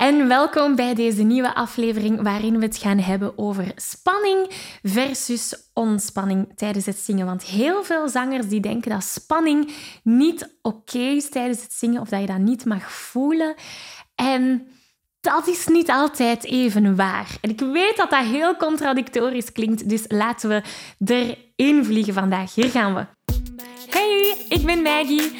en welkom bij deze nieuwe aflevering waarin we het gaan hebben over spanning versus ontspanning tijdens het zingen. Want heel veel zangers die denken dat spanning niet oké is tijdens het zingen of dat je dat niet mag voelen. En dat is niet altijd even waar. En ik weet dat dat heel contradictorisch klinkt, dus laten we erin vliegen vandaag. Hier gaan we. Hey, ik ben Maggie.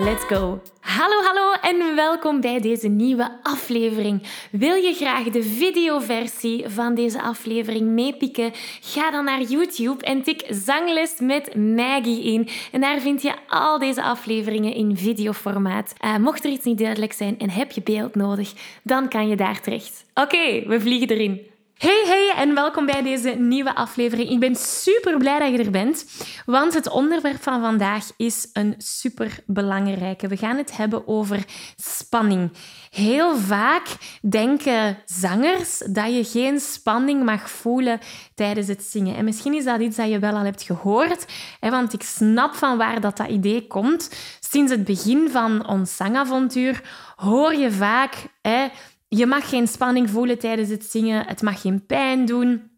Let's go! Hallo, hallo en welkom bij deze nieuwe aflevering. Wil je graag de videoversie van deze aflevering meepikken? Ga dan naar YouTube en tik Zangles met Maggie in. En daar vind je al deze afleveringen in videoformaat. Uh, mocht er iets niet duidelijk zijn en heb je beeld nodig, dan kan je daar terecht. Oké, we vliegen erin. Hey, hey en welkom bij deze nieuwe aflevering. Ik ben super blij dat je er bent, want het onderwerp van vandaag is een super belangrijke. We gaan het hebben over spanning. Heel vaak denken zangers dat je geen spanning mag voelen tijdens het zingen. En misschien is dat iets dat je wel al hebt gehoord, want ik snap van waar dat, dat idee komt. Sinds het begin van ons zangavontuur hoor je vaak je mag geen spanning voelen tijdens het zingen. Het mag geen pijn doen.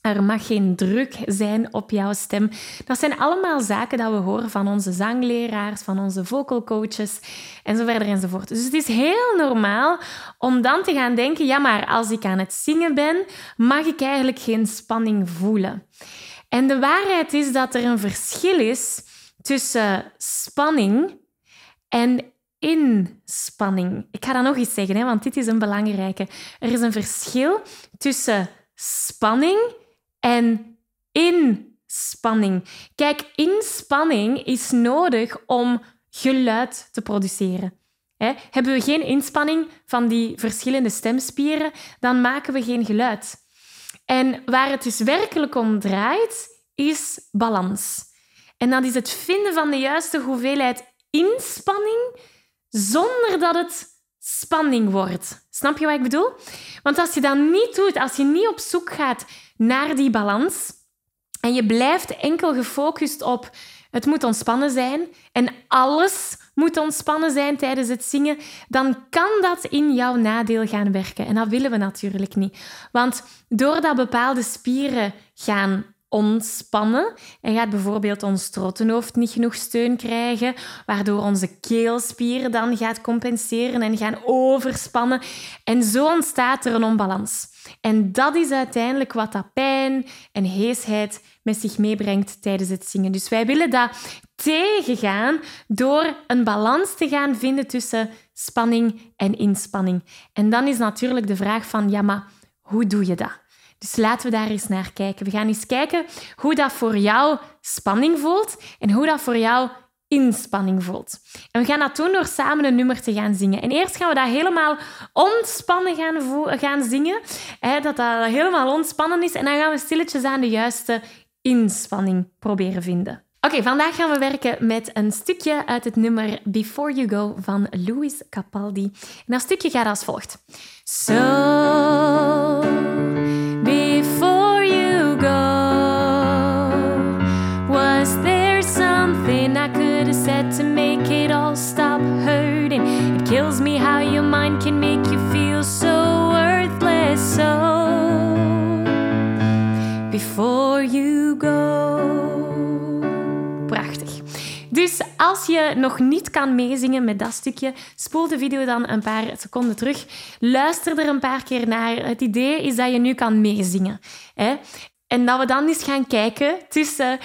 Er mag geen druk zijn op jouw stem. Dat zijn allemaal zaken dat we horen van onze zangleraars, van onze vocal coaches en zo verder enzovoort. Dus het is heel normaal om dan te gaan denken: ja, maar als ik aan het zingen ben, mag ik eigenlijk geen spanning voelen. En de waarheid is dat er een verschil is tussen spanning en inspanning. Ik ga dat nog eens zeggen, hè, want dit is een belangrijke. Er is een verschil tussen spanning en inspanning. Kijk, inspanning is nodig om geluid te produceren. hebben we geen inspanning van die verschillende stemspieren, dan maken we geen geluid. En waar het dus werkelijk om draait, is balans. En dat is het vinden van de juiste hoeveelheid inspanning zonder dat het spanning wordt. Snap je wat ik bedoel? Want als je dat niet doet, als je niet op zoek gaat naar die balans en je blijft enkel gefocust op het moet ontspannen zijn en alles moet ontspannen zijn tijdens het zingen, dan kan dat in jouw nadeel gaan werken. En dat willen we natuurlijk niet. Want doordat bepaalde spieren gaan ontspannen en gaat bijvoorbeeld ons trottenhoofd niet genoeg steun krijgen, waardoor onze keelspieren dan gaat compenseren en gaan overspannen. En zo ontstaat er een onbalans. En dat is uiteindelijk wat dat pijn en heesheid met zich meebrengt tijdens het zingen. Dus wij willen dat tegengaan door een balans te gaan vinden tussen spanning en inspanning. En dan is natuurlijk de vraag van, ja, maar hoe doe je dat? Dus laten we daar eens naar kijken. We gaan eens kijken hoe dat voor jou spanning voelt en hoe dat voor jou inspanning voelt. En we gaan dat doen door samen een nummer te gaan zingen. En eerst gaan we dat helemaal ontspannen gaan, gaan zingen. Hè, dat dat helemaal ontspannen is. En dan gaan we stilletjes aan de juiste inspanning proberen vinden. Oké, vandaag gaan we werken met een stukje uit het nummer Before You Go van Louis Capaldi. En dat stukje gaat als volgt. So je nog niet kan meezingen met dat stukje, spoel de video dan een paar seconden terug. Luister er een paar keer naar. Het idee is dat je nu kan meezingen. Hè? En dat we dan eens gaan kijken tussen uh,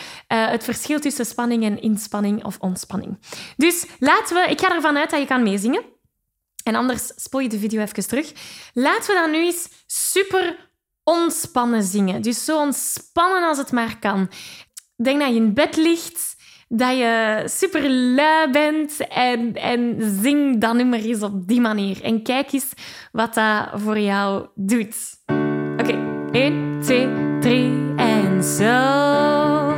het verschil tussen spanning en inspanning of ontspanning. Dus laten we, ik ga ervan uit dat je kan meezingen. En anders spoel je de video even terug. Laten we dan nu eens super ontspannen zingen. Dus zo ontspannen als het maar kan. Denk dat je in bed ligt, dat je super lui bent en, en zing dan nummer eens op die manier. En kijk eens wat dat voor jou doet. Oké, 1, 2, 3 en zo.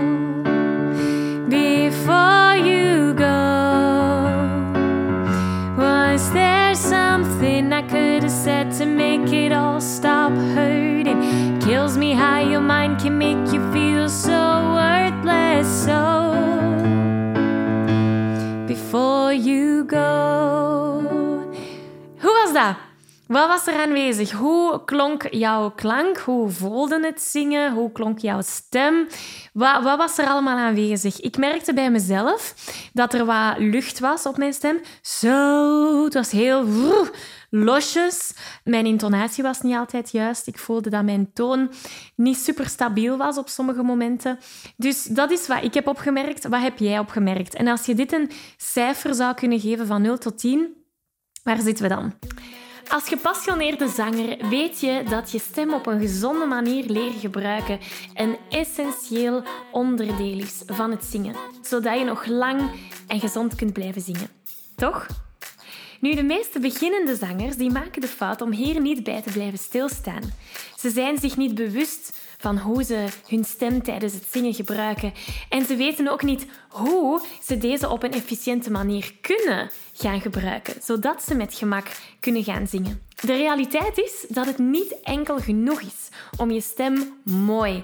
Before you go, was there something I could have said to make it all stop hurting? Kills me how your mind can make you feel so worthless. So go. Hoe was dat? Wat was er aanwezig? Hoe klonk jouw klank? Hoe voelde het zingen? Hoe klonk jouw stem? Wat, wat, was er allemaal aanwezig? Ik merkte bij mezelf dat er wat lucht was op mijn stem. Zo, het was heel losjes. Mijn intonatie was niet altijd juist. Ik voelde dat mijn toon niet super stabiel was op sommige momenten. Dus dat is wat ik heb opgemerkt. Wat heb jij opgemerkt? En als je dit een cijfer zou kunnen geven van 0 tot 10, waar zitten we dan? Als gepassioneerde zanger weet je dat je stem op een gezonde manier leren gebruiken een essentieel onderdeel is van het zingen, zodat je nog lang en gezond kunt blijven zingen. Toch? Nu, de meeste beginnende zangers die maken de fout om hier niet bij te blijven stilstaan. Ze zijn zich niet bewust van hoe ze hun stem tijdens het zingen gebruiken. En ze weten ook niet hoe ze deze op een efficiënte manier kunnen gaan gebruiken, zodat ze met gemak kunnen gaan zingen. De realiteit is dat het niet enkel genoeg is om je stem mooi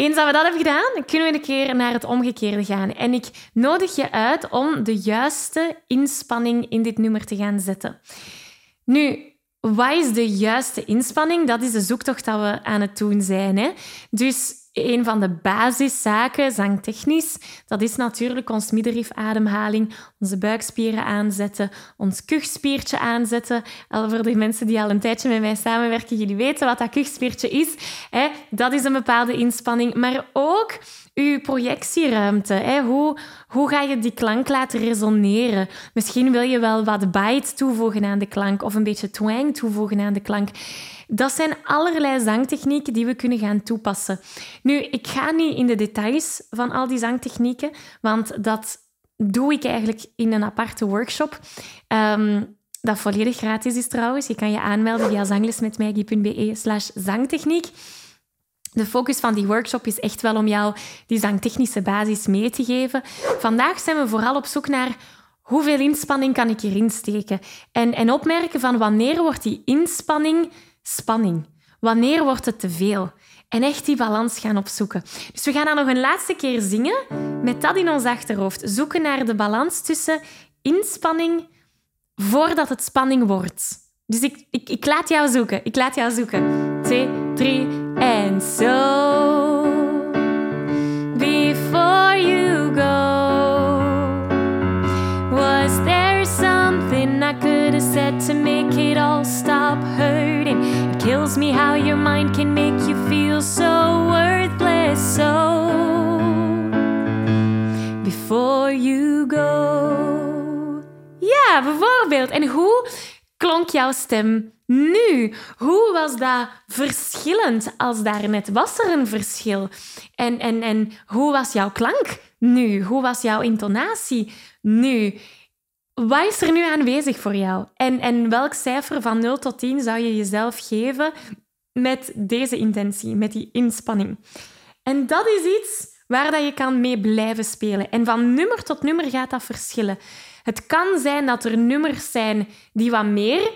Eens dat we dat hebben gedaan, kunnen we een keer naar het omgekeerde gaan. En ik nodig je uit om de juiste inspanning in dit nummer te gaan zetten. Nu, wat is de juiste inspanning? Dat is de zoektocht dat we aan het doen zijn. Hè? Dus een van de basiszaken, zangtechnisch, dat is natuurlijk ons middenrifademhaling, onze buikspieren aanzetten, ons kuchspiertje aanzetten. Al voor de mensen die al een tijdje met mij samenwerken, jullie weten wat dat kuchspiertje is. Hè? Dat is een bepaalde inspanning. Maar ook uw projectieruimte. Hoe, hoe ga je die klank laten resoneren? Misschien wil je wel wat bite toevoegen aan de klank of een beetje twang toevoegen aan de klank. Dat zijn allerlei zangtechnieken die we kunnen gaan toepassen. Nu, ik ga niet in de details van al die zangtechnieken, want dat doe ik eigenlijk in een aparte workshop. Um, dat volledig gratis is trouwens. Je kan je aanmelden via zanglesmetmaggie.be slash zangtechniek. De focus van die workshop is echt wel om jou die zangtechnische basis mee te geven. Vandaag zijn we vooral op zoek naar hoeveel inspanning kan ik hierin steken. En, en opmerken van wanneer wordt die inspanning spanning? Wanneer wordt het te veel? En echt die balans gaan opzoeken. Dus we gaan dan nog een laatste keer zingen met dat in ons achterhoofd. Zoeken naar de balans tussen inspanning voordat het spanning wordt. Dus ik, ik, ik laat jou zoeken. Ik laat jou zoeken. Twee, drie en zo. Me how your mind can make you feel so worthless. So, before you go. Ja, bijvoorbeeld. En hoe klonk jouw stem nu? Hoe was dat verschillend als daarnet? Was er een verschil? En, en, en hoe was jouw klank nu? Hoe was jouw intonatie nu? Wat is er nu aanwezig voor jou? En, en welk cijfer van 0 tot 10 zou je jezelf geven met deze intentie, met die inspanning? En dat is iets waar dat je kan mee blijven spelen. En van nummer tot nummer gaat dat verschillen. Het kan zijn dat er nummers zijn die wat meer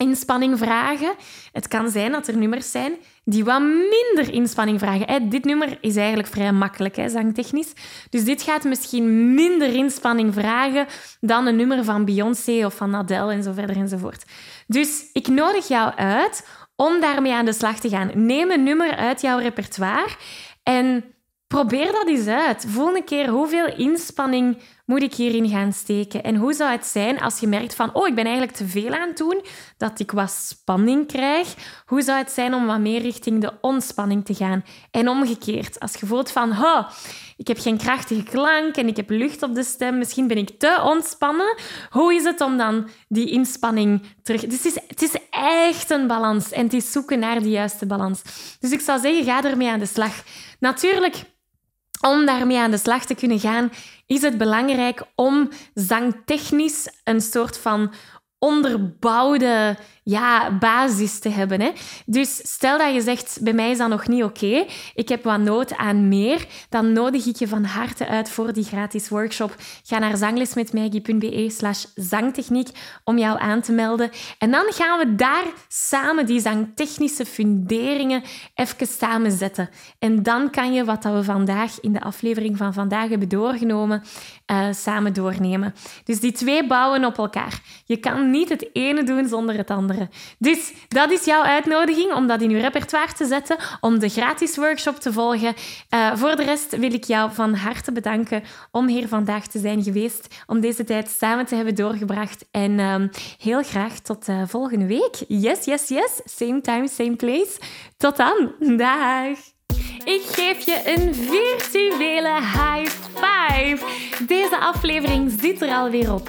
inspanning vragen. Het kan zijn dat er nummers zijn die wat minder inspanning vragen. Dit nummer is eigenlijk vrij makkelijk, hè, zangtechnisch. Dus dit gaat misschien minder inspanning vragen dan een nummer van Beyoncé of van Adele en zo verder enzovoort. Dus ik nodig jou uit om daarmee aan de slag te gaan. Neem een nummer uit jouw repertoire en probeer dat eens uit. Voel een keer hoeveel inspanning moet ik hierin gaan steken? En hoe zou het zijn als je merkt van, oh, ik ben eigenlijk te veel aan het doen, dat ik wat spanning krijg? Hoe zou het zijn om wat meer richting de ontspanning te gaan? En omgekeerd, als je voelt van, oh, ik heb geen krachtige klank en ik heb lucht op de stem, misschien ben ik te ontspannen. Hoe is het om dan die inspanning terug... Dus het is, het is echt een balans en het is zoeken naar de juiste balans. Dus ik zou zeggen, ga ermee aan de slag. Natuurlijk om daarmee aan de slag te kunnen gaan, is het belangrijk om zangtechnisch een soort van onderbouwde ja, basis te hebben. Hè? Dus stel dat je zegt, bij mij is dat nog niet oké, ik heb wat nood aan meer, dan nodig ik je van harte uit voor die gratis workshop. Ga naar zanglesmetmaggie.be slash zangtechniek om jou aan te melden. En dan gaan we daar samen die zangtechnische funderingen even samen zetten. En dan kan je wat we vandaag in de aflevering van vandaag hebben doorgenomen, uh, samen doornemen. Dus die twee bouwen op elkaar. Je niet het ene doen zonder het andere. Dus dat is jouw uitnodiging om dat in je repertoire te zetten, om de gratis workshop te volgen. Uh, voor de rest wil ik jou van harte bedanken om hier vandaag te zijn geweest, om deze tijd samen te hebben doorgebracht. En uh, heel graag tot uh, volgende week. Yes, yes, yes. Same time, same place. Tot dan. Dag. Ik geef je een virtuele high five. Deze aflevering zit er alweer op.